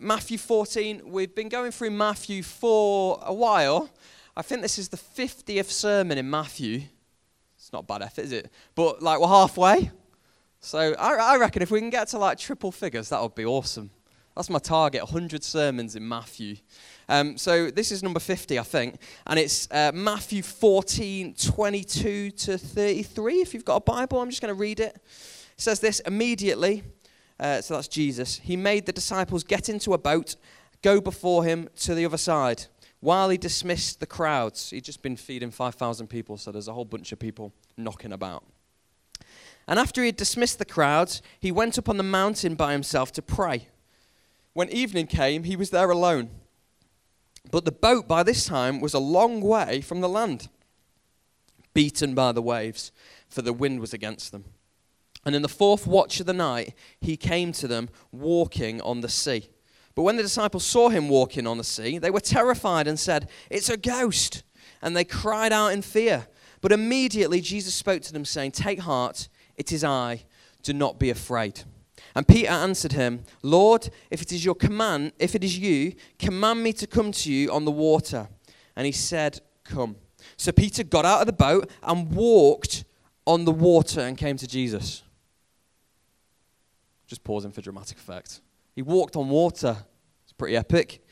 Matthew 14. We've been going through Matthew for a while. I think this is the 50th sermon in Matthew. It's not bad effort, is it? But like we're halfway. So I, I reckon if we can get to like triple figures, that would be awesome. That's my target 100 sermons in Matthew. Um, so this is number 50, I think. And it's uh, Matthew 14, 22 to 33. If you've got a Bible, I'm just going to read it. It says this immediately. Uh, so that's Jesus. He made the disciples get into a boat, go before him to the other side, while he dismissed the crowds. He'd just been feeding 5,000 people, so there's a whole bunch of people knocking about. And after he had dismissed the crowds, he went up on the mountain by himself to pray. When evening came, he was there alone. But the boat by this time was a long way from the land, beaten by the waves, for the wind was against them. And in the fourth watch of the night, he came to them walking on the sea. But when the disciples saw him walking on the sea, they were terrified and said, It's a ghost. And they cried out in fear. But immediately Jesus spoke to them, saying, Take heart, it is I, do not be afraid. And Peter answered him, Lord, if it is your command, if it is you, command me to come to you on the water. And he said, Come. So Peter got out of the boat and walked on the water and came to Jesus. Just pausing for dramatic effect. He walked on water. It's pretty epic.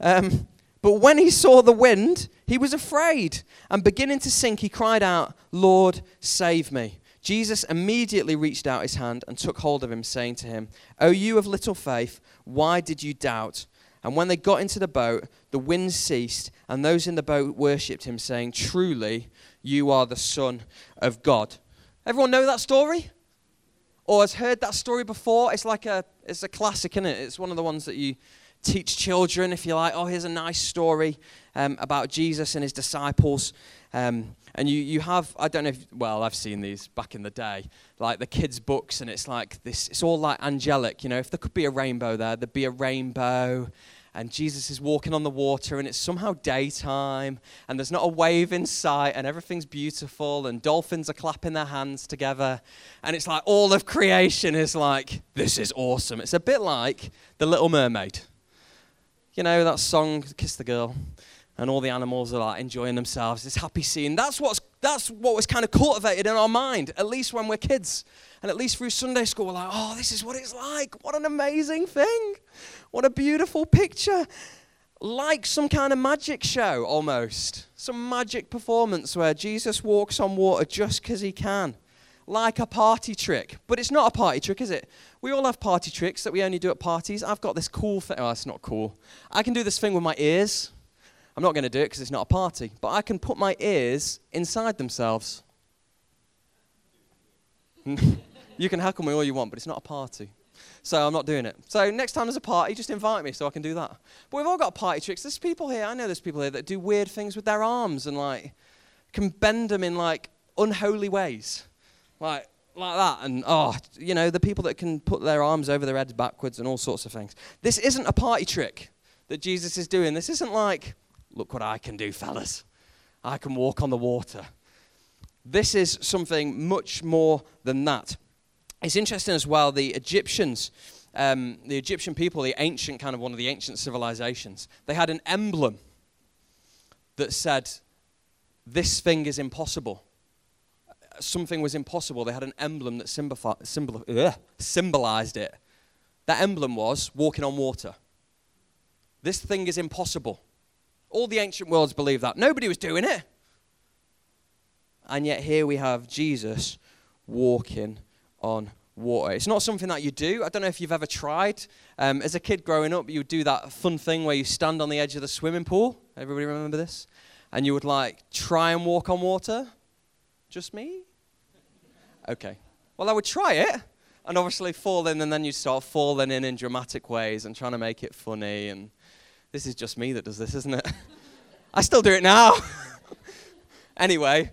Um, but when he saw the wind, he was afraid. And beginning to sink, he cried out, Lord, save me. Jesus immediately reached out his hand and took hold of him, saying to him, O you of little faith, why did you doubt? And when they got into the boat, the wind ceased, and those in the boat worshipped him, saying, Truly, you are the Son of God. Everyone know that story? Or has heard that story before? It's like a, it's a classic, isn't it? It's one of the ones that you teach children if you like. Oh, here's a nice story um, about Jesus and his disciples. Um, and you, you have, I don't know if, well, I've seen these back in the day, like the kids' books, and it's like this, it's all like angelic. You know, if there could be a rainbow there, there'd be a rainbow. And Jesus is walking on the water, and it's somehow daytime, and there's not a wave in sight, and everything's beautiful, and dolphins are clapping their hands together. And it's like all of creation is like, this is awesome. It's a bit like The Little Mermaid. You know, that song, Kiss the Girl and all the animals are like enjoying themselves. This happy scene. That's what's that's what was kind of cultivated in our mind, at least when we're kids. And at least through Sunday school, we're like, oh, this is what it's like. What an amazing thing. What a beautiful picture. Like some kind of magic show almost. Some magic performance where Jesus walks on water just because he can. Like a party trick. But it's not a party trick, is it? We all have party tricks that we only do at parties. I've got this cool thing. Oh, it's not cool. I can do this thing with my ears. I'm not going to do it because it's not a party, but I can put my ears inside themselves. you can heckle me all you want, but it's not a party. So I'm not doing it. So next time there's a party, just invite me so I can do that. But we've all got party tricks. There's people here, I know there's people here that do weird things with their arms and like can bend them in like unholy ways. Like like that and oh, you know, the people that can put their arms over their heads backwards and all sorts of things. This isn't a party trick that Jesus is doing. This isn't like Look what I can do, fellas. I can walk on the water. This is something much more than that. It's interesting as well, the Egyptians, um, the Egyptian people, the ancient kind of one of the ancient civilizations, they had an emblem that said, This thing is impossible. Something was impossible. They had an emblem that symbol, symbol, symbolized it. That emblem was walking on water. This thing is impossible. All the ancient worlds believed that. Nobody was doing it. And yet here we have Jesus walking on water. It's not something that you do. I don't know if you've ever tried. Um, as a kid growing up, you would do that fun thing where you stand on the edge of the swimming pool. Everybody remember this? And you would like try and walk on water. Just me? Okay. Well, I would try it and obviously fall in, and then you start falling in in dramatic ways and trying to make it funny and this is just me that does this, isn't it? I still do it now. anyway,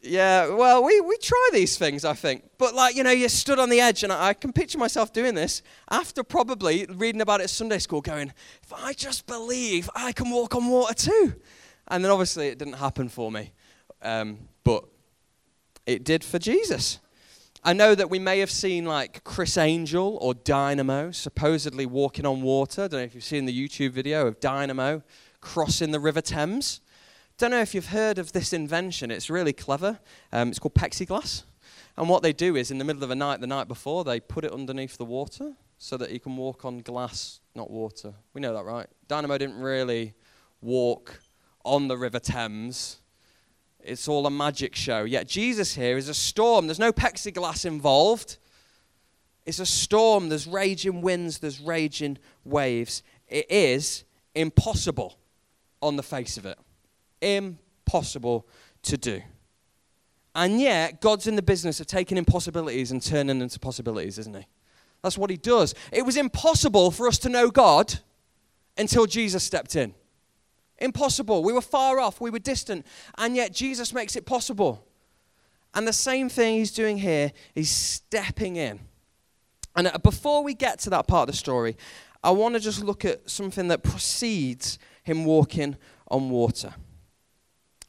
yeah, well, we, we try these things, I think. But, like, you know, you stood on the edge, and I, I can picture myself doing this after probably reading about it at Sunday school, going, if I just believe I can walk on water too. And then obviously it didn't happen for me. Um, but it did for Jesus. I know that we may have seen like Criss Angel or Dynamo supposedly walking on water. I don't know if you've seen the YouTube video of Dynamo crossing the River Thames. Don't know if you've heard of this invention. It's really clever. Um, it's called plexiglass. And what they do is, in the middle of the night, the night before, they put it underneath the water so that you can walk on glass, not water. We know that, right? Dynamo didn't really walk on the River Thames it's all a magic show. Yet Jesus here is a storm. There's no plexiglass involved. It's a storm. There's raging winds, there's raging waves. It is impossible on the face of it. Impossible to do. And yet, God's in the business of taking impossibilities and turning them into possibilities, isn't He? That's what He does. It was impossible for us to know God until Jesus stepped in. Impossible. We were far off, we were distant, and yet Jesus makes it possible. And the same thing he's doing here, he's stepping in. And uh, before we get to that part of the story, I want to just look at something that precedes him walking on water.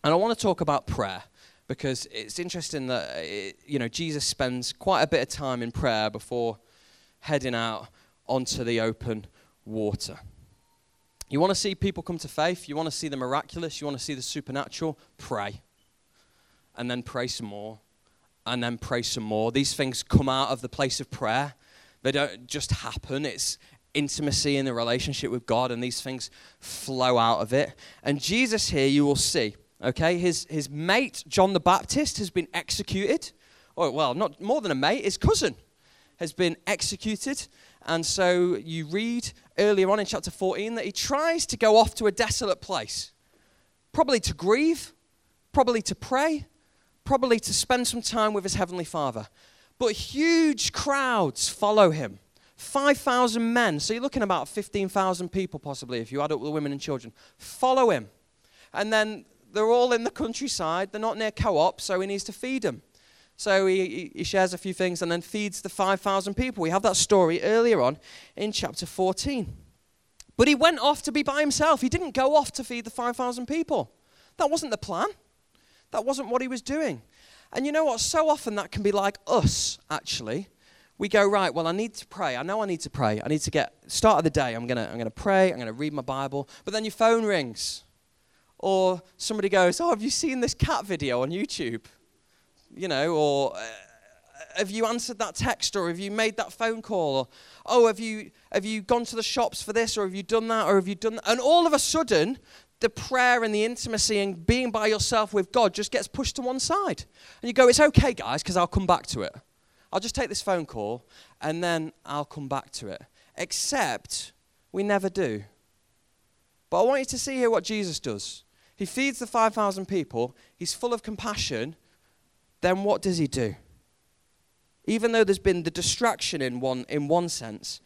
And I want to talk about prayer because it's interesting that it, uh, you know Jesus spends quite a bit of time in prayer before heading out onto the open water. You want to see people come to faith, you want to see the miraculous, you want to see the supernatural, pray. And then pray some more. And then pray some more. These things come out of the place of prayer. They don't just happen. It's intimacy in the relationship with God, and these things flow out of it. And Jesus here, you will see, okay, his, his mate, John the Baptist, has been executed. Or, well, not more than a mate, his cousin has been executed. And so you read earlier on in chapter 14 that he tries to go off to a desolate place, probably to grieve, probably to pray, probably to spend some time with his heavenly father. But huge crowds follow him. 5,000 men, so you're looking about 15,000 people possibly if you add up the women and children, follow him. And then they're all in the countryside, they're not near co op, so he needs to feed them. So he, he shares a few things and then feeds the 5,000 people. We have that story earlier on in chapter 14. But he went off to be by himself. He didn't go off to feed the 5,000 people. That wasn't the plan. That wasn't what he was doing. And you know what? So often that can be like us, actually. We go, right, well, I need to pray. I know I need to pray. I need to get, start of the day, I'm to I'm to pray. I'm to read my Bible. But then your phone rings. Or somebody goes, oh, have you seen this cat video on YouTube? you know, or uh, have you answered that text or have you made that phone call or oh have you have you gone to the shops for this or have you done that or have you done that? and all of a sudden the prayer and the intimacy and being by yourself with God just gets pushed to one side and you go it's okay guys because I'll come back to it I'll just take this phone call and then I'll come back to it except we never do but I want you to see here what Jesus does he feeds the 5000 people he's full of compassion then what does he do? Even though there's been the distraction in one, in one sense,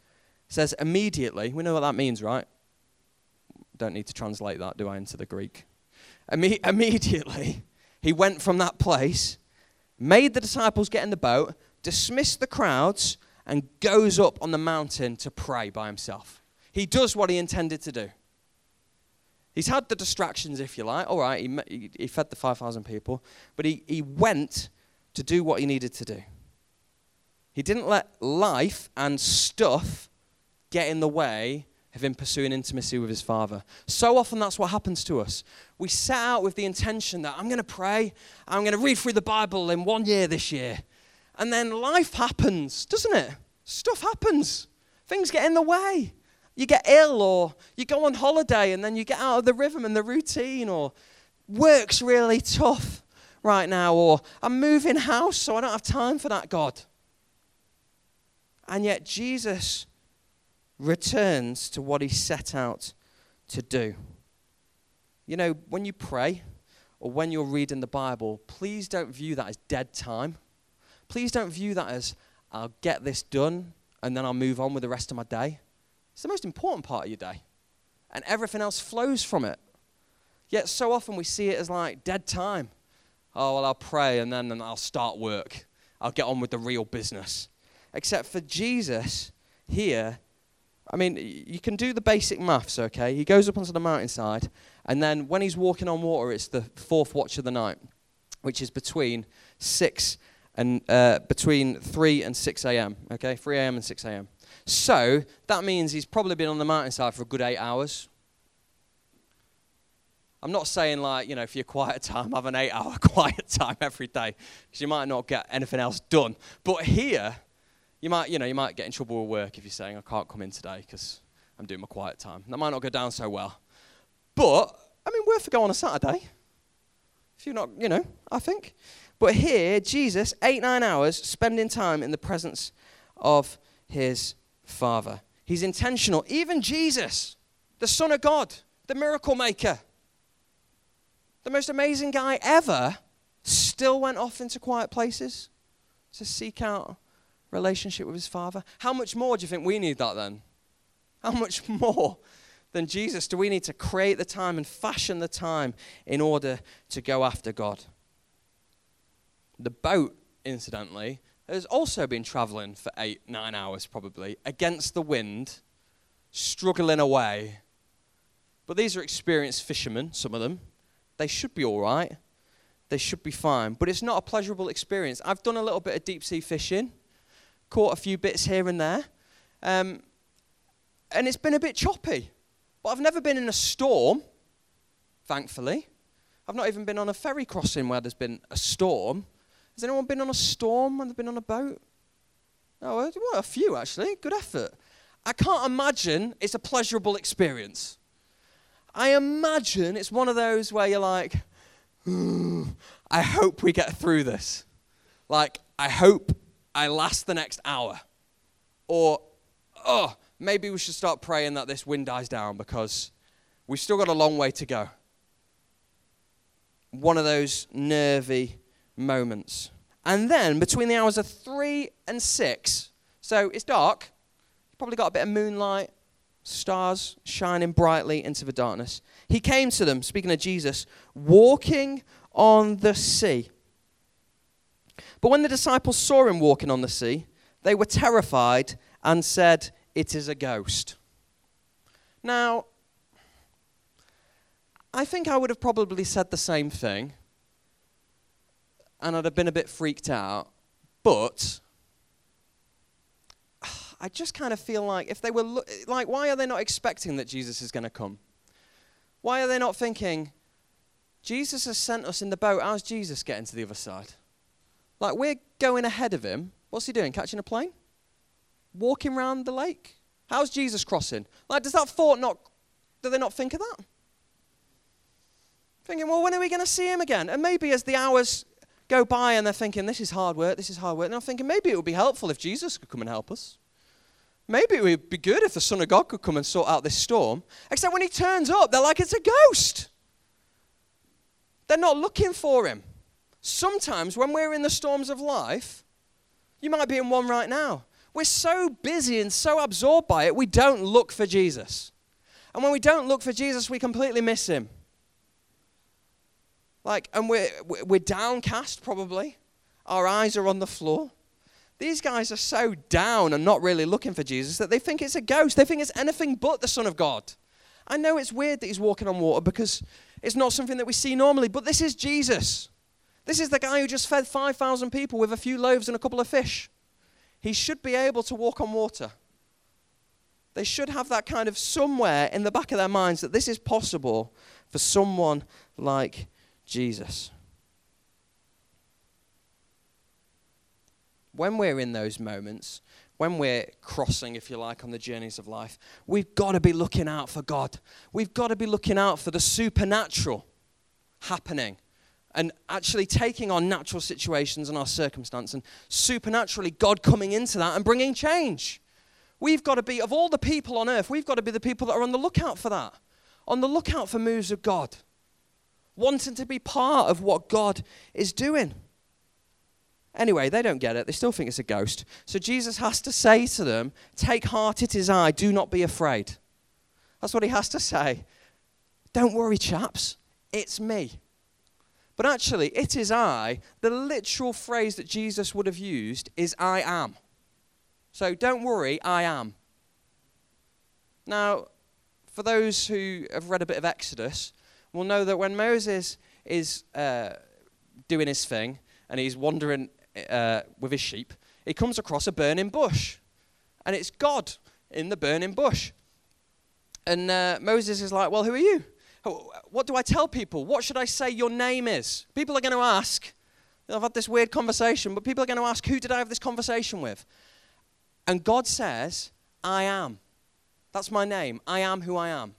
says immediately, we know what that means, right? Don't need to translate that, do I, into the Greek? Imme- immediately, he went from that place, made the disciples get in the boat, dismissed the crowds, and goes up on the mountain to pray by himself. He does what he intended to do. He's had the distractions, if you like. All right, he, he fed the 5,000 people, but he, he went to do what he needed to do. He didn't let life and stuff get in the way of him pursuing intimacy with his father. So often that's what happens to us. We set out with the intention that I'm going to pray, I'm going to read through the Bible in one year this year. And then life happens, doesn't it? Stuff happens. Things get in the way you get ill or you go on holiday and then you get out of the rhythm and the routine or work's really tough right now or I'm moving house so I don't have time for that, God. And yet Jesus returns to what he set out to do. You know, when you pray or when you're reading the Bible, please don't view that as dead time. Please don't view that as I'll get this done and then I'll move on with the rest of my day. It's the most important part of your day. And everything else flows from it. Yet so often we see it as like dead time. Oh, well, I'll pray and then I'll start work. I'll get on with the real business. Except for Jesus here, I mean, you can do the basic maths, okay? He goes up onto the mountainside, and then when he's walking on water, it's the fourth watch of the night, which is between 6 and uh, between 3 and 6 a.m. Okay, 3 a.m. and 6 a.m. So that means he's probably been on the mountainside for a good eight hours. I'm not saying like, you know, for your quiet time, have an eight hour quiet time every day, because you might not get anything else done. But here, you might, you know, you might get in trouble with work if you're saying, I can't come in today because I'm doing my quiet time. That might not go down so well. But, I mean, worth a go on a Saturday. If you're not, you know, I think. But here, Jesus, eight, nine hours, spending time in the presence of his Father. He's intentional. Even Jesus, the Son of God, the miracle maker, the most amazing guy ever, still went off into quiet places to seek out relationship with his Father. How much more do you think we need that then? How much more than Jesus do we need to create the time and fashion the time in order to go after God? The boat, incidentally, has also been traveling for eight, nine hours probably against the wind, struggling away. But these are experienced fishermen, some of them. They should be all right. They should be fine. But it's not a pleasurable experience. I've done a little bit of deep sea fishing, caught a few bits here and there. Um, and it's been a bit choppy. But I've never been in a storm, thankfully. I've not even been on a ferry crossing where there's been a storm. Has anyone been on a storm when they've been on a boat? Oh, well, a few actually. Good effort. I can't imagine it's a pleasurable experience. I imagine it's one of those where you're like, I hope we get through this. Like, I hope I last the next hour. Or, oh, maybe we should start praying that this wind dies down because we've still got a long way to go. One of those nervy moments. And then between the hours of three and six, so it's dark, you've probably got a bit of moonlight, stars shining brightly into the darkness. He came to them, speaking of Jesus, walking on the sea. But when the disciples saw him walking on the sea, they were terrified and said, It is a ghost. Now, I think I would have probably said the same thing and I'd have been a bit freaked out. But I just kind of feel like if they were lo- like, why are they not expecting that Jesus is going to come? Why are they not thinking, Jesus has sent us in the boat. How's Jesus getting to the other side? Like, we're going ahead of him. What's he doing? Catching a plane? Walking around the lake? How's Jesus crossing? Like, does that thought not, do they not think of that? Thinking, well, when are we going to see him again? And maybe as the hours go by and they're thinking, this is hard work, this is hard work. And I'm thinking, maybe it would be helpful if Jesus could come and help us. Maybe it would be good if the Son of God could come and sort out this storm. Except when he turns up, they're like, it's a ghost. They're not looking for him. Sometimes when we're in the storms of life, you might be in one right now. We're so busy and so absorbed by it, we don't look for Jesus. And when we don't look for Jesus, we completely miss him. Like, and we're, we're downcast probably. Our eyes are on the floor. These guys are so down and not really looking for Jesus that they think it's a ghost. They think it's anything but the Son of God. I know it's weird that he's walking on water because it's not something that we see normally, but this is Jesus. This is the guy who just fed 5,000 people with a few loaves and a couple of fish. He should be able to walk on water. They should have that kind of somewhere in the back of their minds that this is possible for someone like Jesus. When we're in those moments, when we're crossing, if you like, on the journeys of life, we've got to be looking out for God. We've got to be looking out for the supernatural happening and actually taking our natural situations and our circumstance and supernaturally God coming into that and bringing change. We've got to be, of all the people on earth, we've got to be the people that are on the lookout for that, on the lookout for moves of God wanting to be part of what God is doing. Anyway, they don't get it. They still think it's a ghost. So Jesus has to say to them, Take heart, it is I. Do not be afraid. That's what he has to say. Don't worry, chaps. It's me. But actually, it is I. The literal phrase that Jesus would have used is I am. So don't worry, I am. Now, for those who have read a bit of Exodus, will know that when Moses is uh, doing his thing and he's wandering uh, with his sheep, he comes across a burning bush. And it's God in the burning bush. And uh, Moses is like, Well, who are you? What do I tell people? What should I say your name is? People are going to ask. I've had this weird conversation, but people are going to ask, Who did I have this conversation with? And God says, I am. That's my name. I am who I am.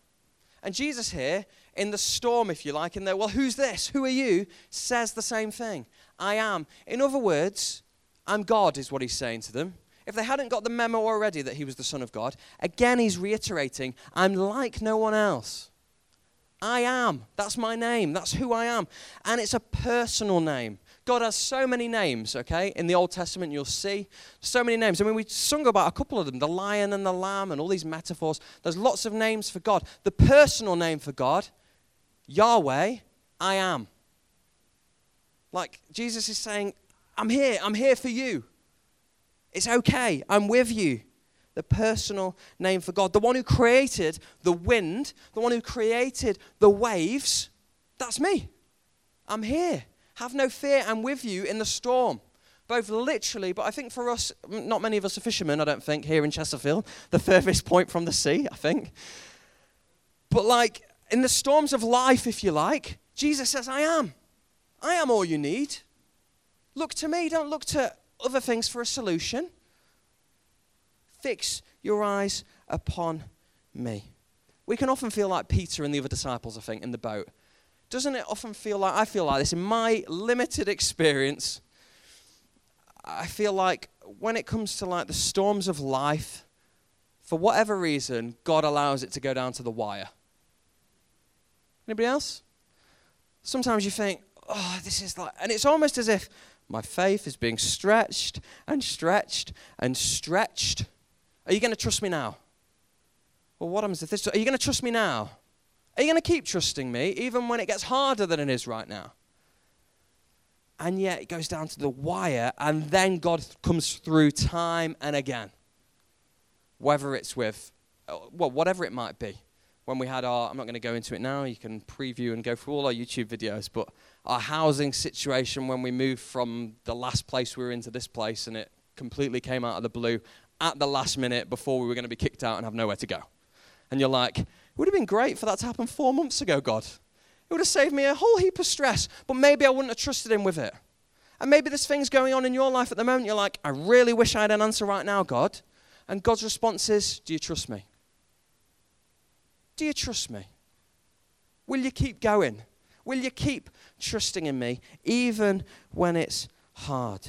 And Jesus here, in the storm, if you like, in there, well, who's this? Who are you? says the same thing. I am. In other words, I'm God, is what he's saying to them. If they hadn't got the memo already that he was the Son of God, again he's reiterating, I'm like no one else. I am. That's my name. That's who I am. And it's a personal name. God has so many names, okay? In the Old Testament, you'll see so many names. I mean, we sung about a couple of them the lion and the lamb and all these metaphors. There's lots of names for God. The personal name for God, Yahweh, I am. Like Jesus is saying, I'm here. I'm here for you. It's okay. I'm with you. The personal name for God. The one who created the wind, the one who created the waves, that's me. I'm here. Have no fear. I'm with you in the storm. Both literally, but I think for us, not many of us are fishermen, I don't think, here in Chesterfield, the furthest point from the sea, I think. But like in the storms of life, if you like, Jesus says, I am. I am all you need. Look to me, don't look to other things for a solution. Fix your eyes upon me. We can often feel like Peter and the other disciples, I think, in the boat. Doesn't it often feel like, I feel like this in my limited experience, I feel like when it comes to like the storms of life, for whatever reason, God allows it to go down to the wire. Anybody else? Sometimes you think, oh, this is like, and it's almost as if my faith is being stretched and stretched and stretched. Are you going to trust me now? Well, what happens if this? Are you going to trust me now? Are you going to keep trusting me even when it gets harder than it is right now? And yet it goes down to the wire, and then God comes through time and again. Whether it's with, uh, well, whatever it might be when we had our, I'm not going to go into it now, you can preview and go through all our YouTube videos, but our housing situation when we moved from the last place we were into this place and it completely came out of the blue at the last minute before we were going to be kicked out and have nowhere to go. And you're like, it would have been great for that to happen four months ago, God. It would have saved me a whole heap of stress, but maybe I wouldn't have trusted Him with it. And maybe there's things going on in your life at the moment, you're like, I really wish I had an answer right now, God. And God's response is, Do you trust me? Do you trust me? Will you keep going? Will you keep trusting in me even when it's hard?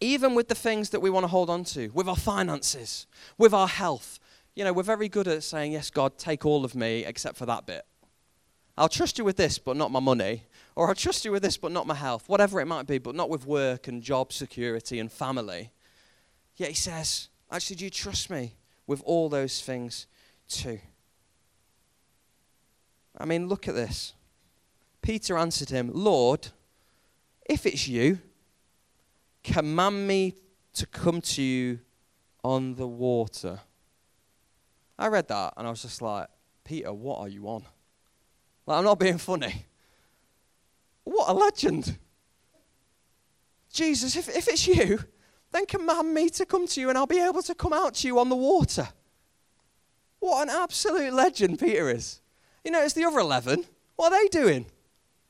Even with the things that we want to hold on to, with our finances, with our health. You know, we're very good at saying, Yes, God, take all of me except for that bit. I'll trust you with this, but not my money. Or I'll trust you with this, but not my health. Whatever it might be, but not with work and job security and family. Yet he says, Actually, do you trust me with all those things too? I mean, look at this. Peter answered him, Lord, if it's you, command me to come to you on the water. I read that and I was just like, Peter, what are you on? Like, I'm not being funny. What a legend. Jesus, if, if it's you, then command me to come to you and I'll be able to come out to you on the water. What an absolute legend Peter is. You notice the other 11, what are they doing?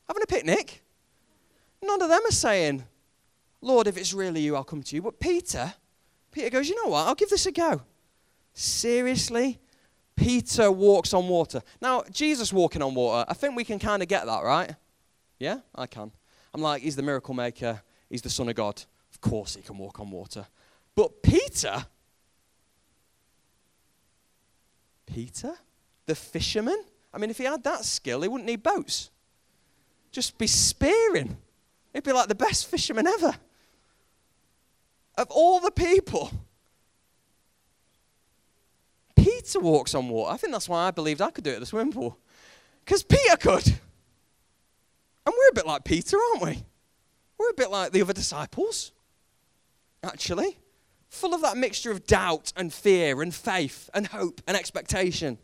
Having a picnic? None of them are saying, Lord, if it's really you, I'll come to you. But Peter, Peter goes, You know what? I'll give this a go. Seriously? Peter walks on water. Now, Jesus walking on water, I think we can kind of get that, right? Yeah, I can. I'm like, He's the miracle maker, He's the Son of God. Of course, He can walk on water. But Peter, Peter, the fisherman, I mean, if he had that skill, he wouldn't need boats. Just be spearing. He'd be like the best fisherman ever. Of all the people, Peter walks on water. I think that's why I believed I could do it at the swimming pool. Because Peter could. And we're a bit like Peter, aren't we? We're a bit like the other disciples, actually. Full of that mixture of doubt and fear and faith and hope and expectation.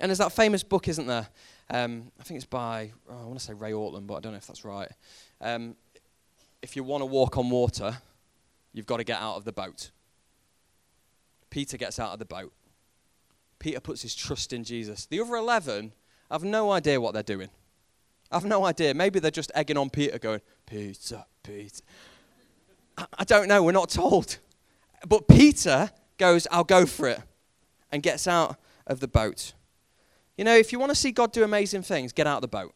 And there's that famous book, isn't there? Um, I think it's by, oh, I want to say Ray Ortlund, but I don't know if that's right. Um, if you want to walk on water, you've got to get out of the boat. Peter gets out of the boat. Peter puts his trust in Jesus. The other 11 have no idea what they're doing. I have no idea. Maybe they're just egging on Peter, going, Peter, Peter. I don't know. We're not told. But Peter goes, I'll go for it, and gets out of the boat. You know, if you want to see God do amazing things, get out of the boat.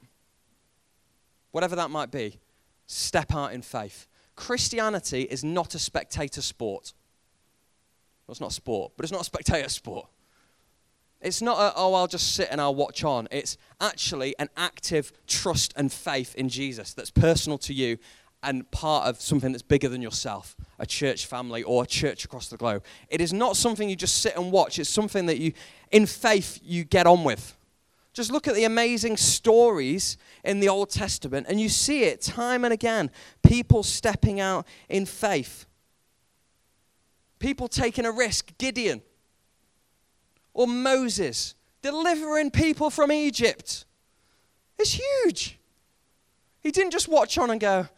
Whatever that might be, step out in faith. Christianity is not a spectator sport. Well, it's not a sport, but it's not a spectator sport. It's not a, oh, I'll just sit and I'll watch on. It's actually an active trust and faith in Jesus that's personal to you and part of something that's bigger than yourself, a church family or a church across the globe. It is not something you just sit and watch, it's something that you, in faith, you get on with. Just look at the amazing stories in the Old Testament, and you see it time and again. People stepping out in faith, people taking a risk. Gideon or Moses delivering people from Egypt. It's huge. He didn't just watch on and go,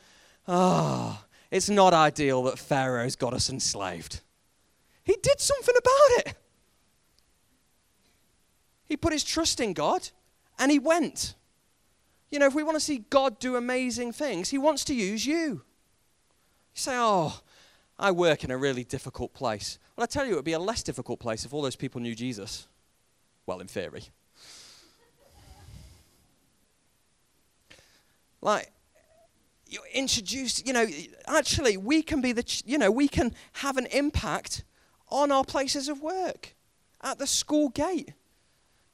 oh, it's not ideal that Pharaoh's got us enslaved. He did something about it. He put his trust in God and he went. You know, if we want to see God do amazing things, he wants to use you. You say, oh, I work in a really difficult place. Well, I tell you, it would be a less difficult place if all those people knew Jesus. Well, in theory. like, you introduce, you know, actually, we can be the, you know, we can have an impact on our places of work, at the school gate.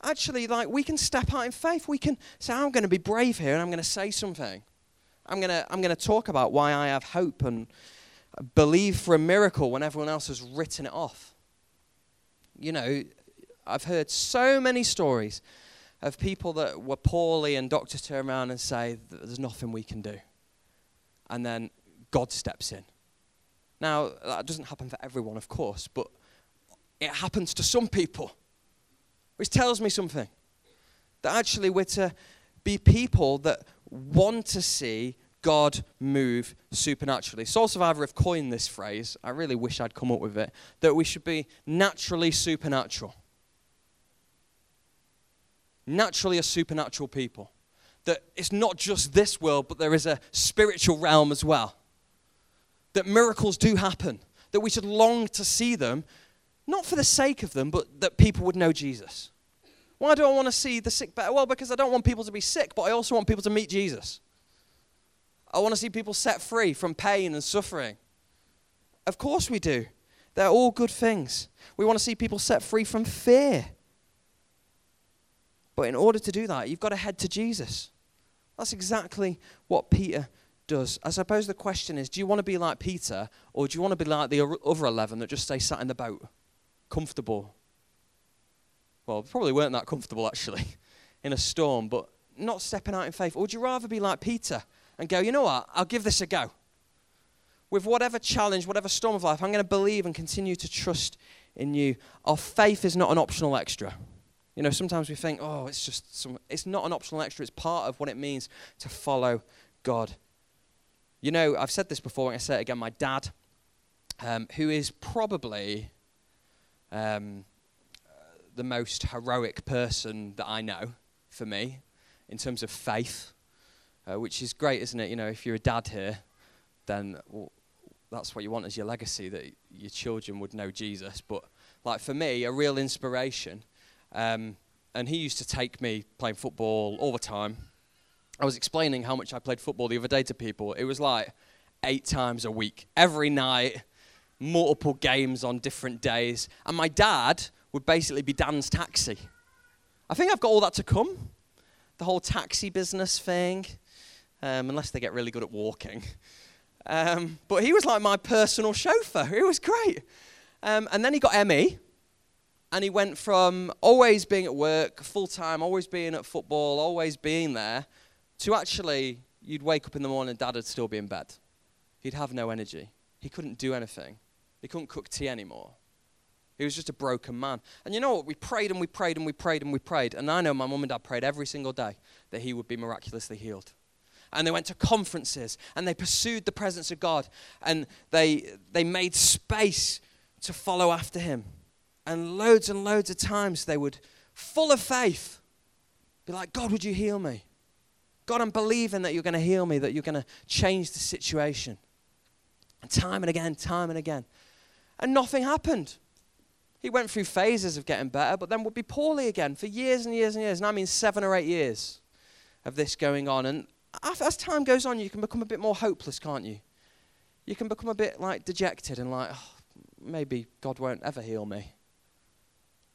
Actually, like, we can step out in faith. We can say, I'm going to be brave here and I'm going to say something. I'm going to, I'm going to talk about why I have hope and believe for a miracle when everyone else has written it off. You know, I've heard so many stories of people that were poorly and doctors turn around and say, There's nothing we can do. And then God steps in. Now, that doesn't happen for everyone, of course, but it happens to some people, which tells me something. That actually we're to be people that want to see God move supernaturally. Soul Survivor have coined this phrase. I really wish I'd come up with it. That we should be naturally supernatural. Naturally, a supernatural people. That it's not just this world, but there is a spiritual realm as well. That miracles do happen. That we should long to see them, not for the sake of them, but that people would know Jesus. Why do I want to see the sick better? Well, because I don't want people to be sick, but I also want people to meet Jesus. I want to see people set free from pain and suffering. Of course we do. They're all good things. We want to see people set free from fear. But in order to do that, you've got to head to Jesus. That's exactly what Peter does. I suppose the question is do you want to be like Peter, or do you want to be like the other 11 that just stay sat in the boat, comfortable? Well, probably weren't that comfortable actually in a storm, but not stepping out in faith. Or would you rather be like Peter? and go, you know what, I'll give this a go. With whatever challenge, whatever storm of life, I'm going to believe and continue to trust in you. Our faith is not an optional extra. You know, sometimes we think, oh, it's just some, it's not an optional extra. It's part of what it means to follow God. You know, I've said this before, and I say it again. My dad, um, who is probably um, the most heroic person that I know for me in terms of faith uh, which is great, isn't it? You know, if you're a dad here, then well, that's what you want as your legacy, that your children would know Jesus. But like for me, a real inspiration. Um, and he used to take me playing football all the time. I was explaining how much I played football the other day to people. It was like eight times a week, every night, multiple games on different days. And my dad would basically be Dan's taxi. I think I've got all that to come. The whole taxi business thing um, unless they get really good at walking. Um, but he was like my personal chauffeur. It was great. Um, and then he got ME, and he went from always being at work, full time, always being at football, always being there, to actually, you'd wake up in the morning dad would still be in bed. He'd have no energy. He couldn't do anything. He couldn't cook tea anymore. He was just a broken man. And you know what? We prayed and we prayed and we prayed and we prayed. And I know my mum and dad prayed every single day that he would be miraculously healed. and they went to conferences and they pursued the presence of God and they, they made space to follow after him. And loads and loads of times they would, full of faith, be like, God, would you heal me? God, I'm believing that you're going to heal me, that you're going to change the situation. And time and again, time and again. And nothing happened. He went through phases of getting better, but then would be poorly again for years and years and years. And I mean seven or eight years of this going on. And as time goes on, you can become a bit more hopeless, can't you? You can become a bit like dejected and like, oh, maybe God won't ever heal me.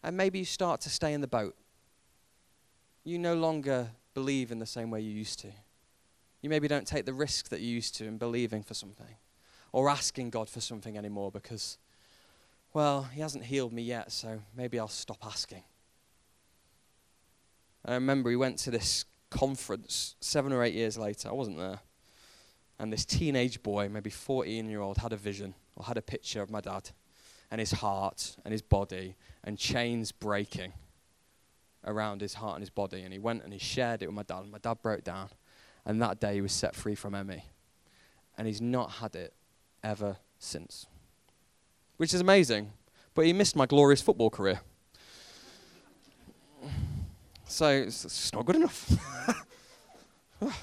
And maybe you start to stay in the boat. You no longer believe in the same way you used to. You maybe don't take the risk that you used to in believing for something or asking God for something anymore because, well, He hasn't healed me yet, so maybe I'll stop asking. I remember we went to this conference seven or eight years later. I wasn't there. And this teenage boy, maybe 14 year old, had a vision or had a picture of my dad and his heart and his body and chains breaking around his heart and his body. And he went and he shared it with my dad. And my dad broke down. And that day he was set free from ME. And he's not had it ever since. Which is amazing. But he missed my glorious football career. So it's not good enough.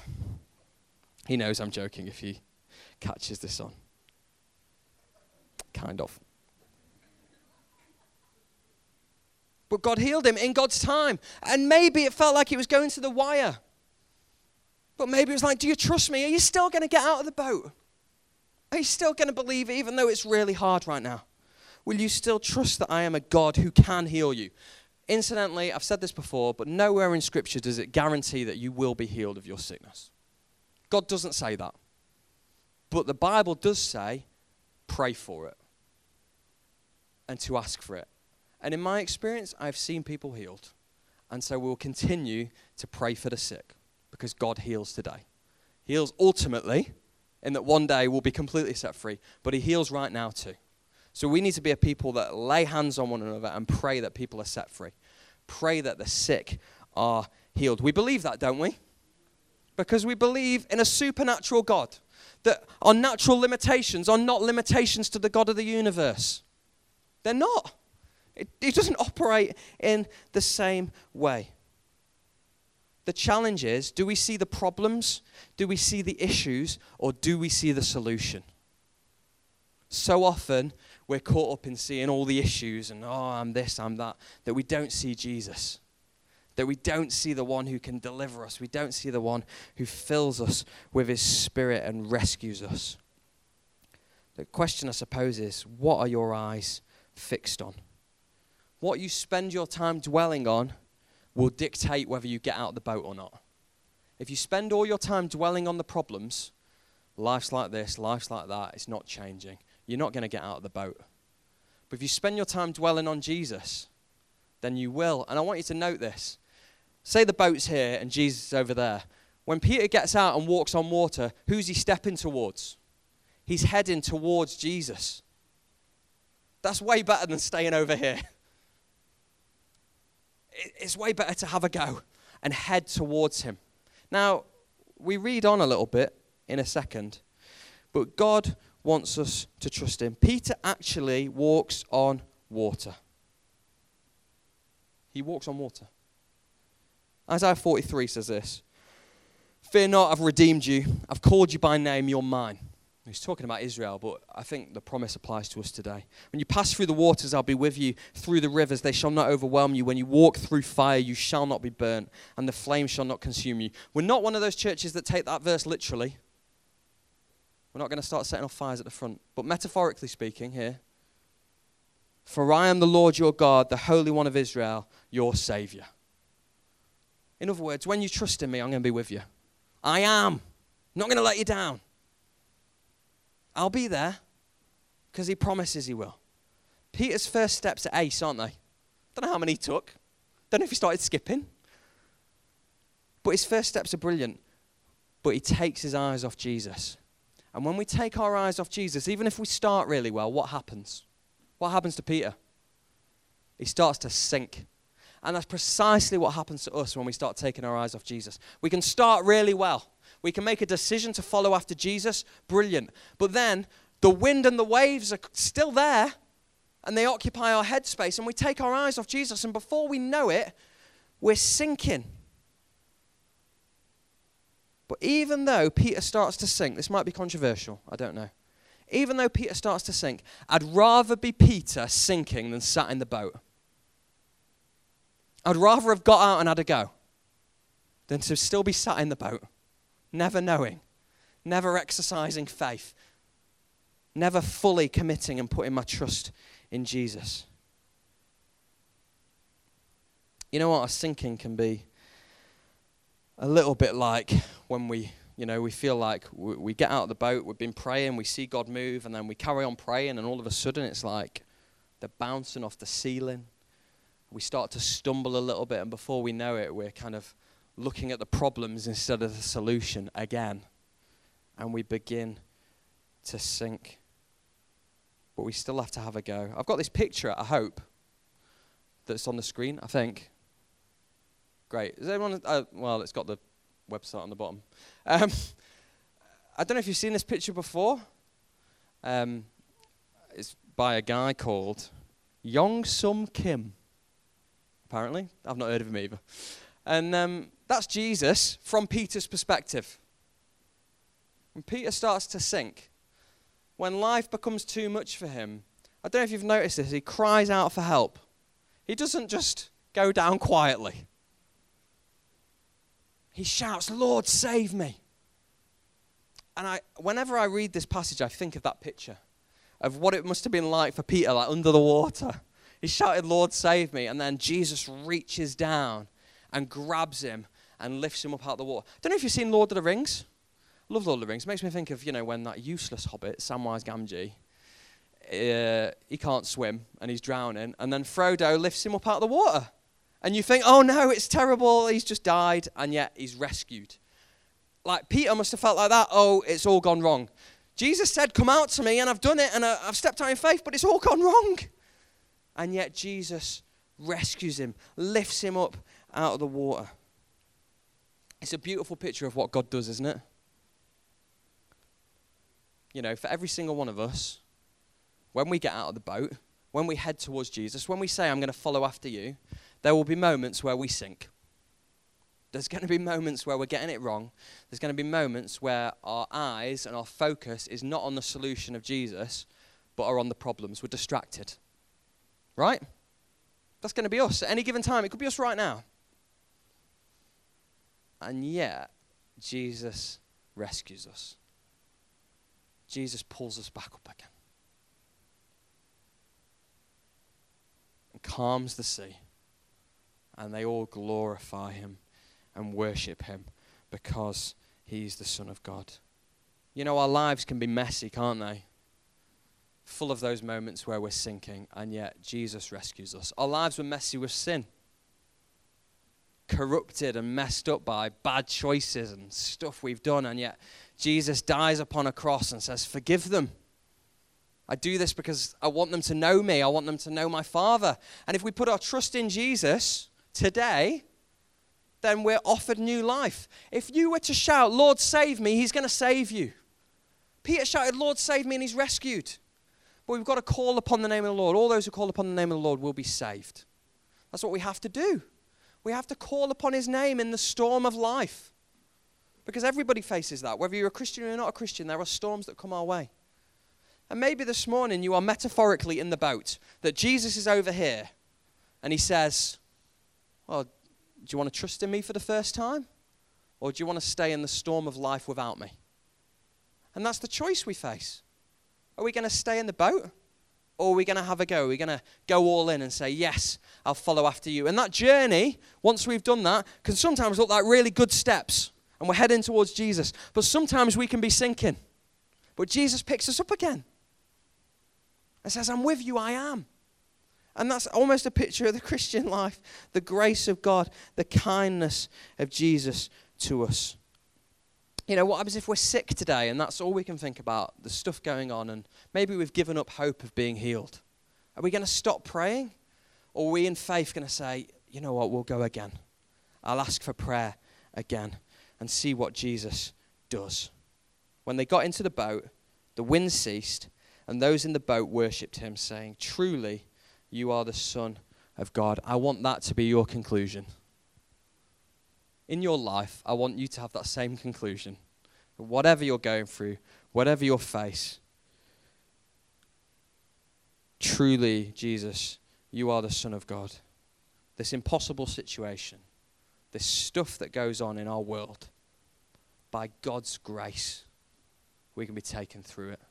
he knows I'm joking if he catches this on. Kind of. But God healed him in God's time. And maybe it felt like he was going to the wire. But maybe it was like, Do you trust me? Are you still going to get out of the boat? Are you still going to believe, even though it's really hard right now? Will you still trust that I am a God who can heal you? Incidentally, I've said this before, but nowhere in Scripture does it guarantee that you will be healed of your sickness. God doesn't say that. But the Bible does say, pray for it and to ask for it. And in my experience, I've seen people healed. And so we'll continue to pray for the sick because God heals today. He heals ultimately, in that one day we'll be completely set free, but He heals right now too. So we need to be a people that lay hands on one another and pray that people are set free. Pray that the sick are healed. We believe that, don't we? Because we believe in a supernatural God. That our natural limitations are not limitations to the God of the universe. They're not. It, it doesn't operate in the same way. The challenge is do we see the problems, do we see the issues, or do we see the solution? So often, we're caught up in seeing all the issues and, oh, I'm this, I'm that, that we don't see Jesus. That we don't see the one who can deliver us. We don't see the one who fills us with his spirit and rescues us. The question, I suppose, is what are your eyes fixed on? What you spend your time dwelling on will dictate whether you get out of the boat or not. If you spend all your time dwelling on the problems, life's like this, life's like that, it's not changing you're not going to get out of the boat. But if you spend your time dwelling on Jesus, then you will. And I want you to note this. Say the boat's here and Jesus is over there. When Peter gets out and walks on water, who's he stepping towards? He's heading towards Jesus. That's way better than staying over here. It's way better to have a go and head towards him. Now, we read on a little bit in a second, but God wants us to trust him. Peter actually walks on water. He walks on water. Isaiah 43 says this Fear not, I've redeemed you. I've called you by name, you're mine. He's talking about Israel, but I think the promise applies to us today. When you pass through the waters, I'll be with you. Through the rivers, they shall not overwhelm you. When you walk through fire, you shall not be burnt, and the flame shall not consume you. We're not one of those churches that take that verse literally. We're not going to start setting off fires at the front. But metaphorically speaking, here, for I am the Lord your God, the Holy One of Israel, your Savior. In other words, when you trust in me, I'm going to be with you. I am. I'm not going to let you down. I'll be there because he promises he will. Peter's first steps are ace, aren't they? Don't know how many he took. Don't know if he started skipping. But his first steps are brilliant. But he takes his eyes off Jesus. And when we take our eyes off Jesus, even if we start really well, what happens? What happens to Peter? He starts to sink. And that's precisely what happens to us when we start taking our eyes off Jesus. We can start really well. We can make a decision to follow after Jesus, brilliant. But then the wind and the waves are still there and they occupy our headspace, and we take our eyes off Jesus, and before we know it, we're sinking. But even though Peter starts to sink, this might be controversial, I don't know. Even though Peter starts to sink, I'd rather be Peter sinking than sat in the boat. I'd rather have got out and had a go than to still be sat in the boat, never knowing, never exercising faith, never fully committing and putting my trust in Jesus. You know what? A sinking can be a little bit like when we, you know, we feel like we get out of the boat, we've been praying, we see God move, and then we carry on praying, and all of a sudden it's like they're bouncing off the ceiling. We start to stumble a little bit, and before we know it, we're kind of looking at the problems instead of the solution again. And we begin to sink. But we still have to have a go. I've got this picture, I hope, that's on the screen, I think. Great. Is everyone? Uh, well, it's got the website on the bottom. Um, I don't know if you've seen this picture before. Um, it's by a guy called Yongsung Kim. Apparently, I've not heard of him either. And um, that's Jesus from Peter's perspective. When Peter starts to sink, when life becomes too much for him, I don't know if you've noticed this, he cries out for help. He doesn't just go down quietly he shouts, Lord, save me. And I, whenever I read this passage, I think of that picture of what it must have been like for Peter, like under the water. He shouted, Lord, save me. And then Jesus reaches down and grabs him and lifts him up out of the water. Don't know if you've seen Lord of the Rings. Love Lord of the Rings. Makes me think of, you know, when that useless hobbit, Samwise Gamgee, uh, he can't swim and he's drowning. And then Frodo lifts him up out of the water. And you think, oh no, it's terrible, he's just died, and yet he's rescued. Like Peter must have felt like that, oh, it's all gone wrong. Jesus said, come out to me, and I've done it, and I've stepped out in faith, but it's all gone wrong. And yet Jesus rescues him, lifts him up out of the water. It's a beautiful picture of what God does, isn't it? You know, for every single one of us, when we get out of the boat, when we head towards Jesus, when we say, I'm going to follow after you, there will be moments where we sink. There's going to be moments where we're getting it wrong. There's going to be moments where our eyes and our focus is not on the solution of Jesus, but are on the problems. We're distracted. Right? That's going to be us at any given time. It could be us right now. And yet, Jesus rescues us. Jesus pulls us back up again and calms the sea and they all glorify him and worship him because he's the Son of God. You know, our lives can be messy, can't they? Full of those moments where we're sinking, and yet Jesus rescues us. Our lives were messy with sin, corrupted and messed up by bad choices and stuff we've done, and yet Jesus dies upon a cross and says, Forgive them. I do this because I want them to know me. I want them to know my Father. And if we put our trust in Jesus, today, then we're offered new life. If you were to shout, Lord, save me, he's going to save you. Peter shouted, Lord, save me, and he's rescued. But we've got to call upon the name of the Lord. All those who call upon the name of the Lord will be saved. That's what we have to do. We have to call upon his name in the storm of life. Because everybody faces that. Whether you're a Christian or not a Christian, there are storms that come our way. And maybe this morning you are metaphorically in the boat, that Jesus is over here, and he says, well, do you want to trust in me for the first time? Or do you want to stay in the storm of life without me? And that's the choice we face. Are we going to stay in the boat? Or are we going to have a go? Are we going to go all in and say, Yes, I'll follow after you? And that journey, once we've done that, can sometimes look like really good steps and we're heading towards Jesus. But sometimes we can be sinking. But Jesus picks us up again and says, I'm with you, I am. And that's almost a picture of the Christian life the grace of God, the kindness of Jesus to us. You know, what happens if we're sick today and that's all we can think about, the stuff going on, and maybe we've given up hope of being healed? Are we going to stop praying? Or are we in faith going to say, you know what, we'll go again. I'll ask for prayer again and see what Jesus does. When they got into the boat, the wind ceased, and those in the boat worshipped him, saying, Truly, you are the Son of God. I want that to be your conclusion. In your life, I want you to have that same conclusion. Whatever you're going through, whatever you face, truly, Jesus, you are the Son of God. This impossible situation, this stuff that goes on in our world, by God's grace, we can be taken through it.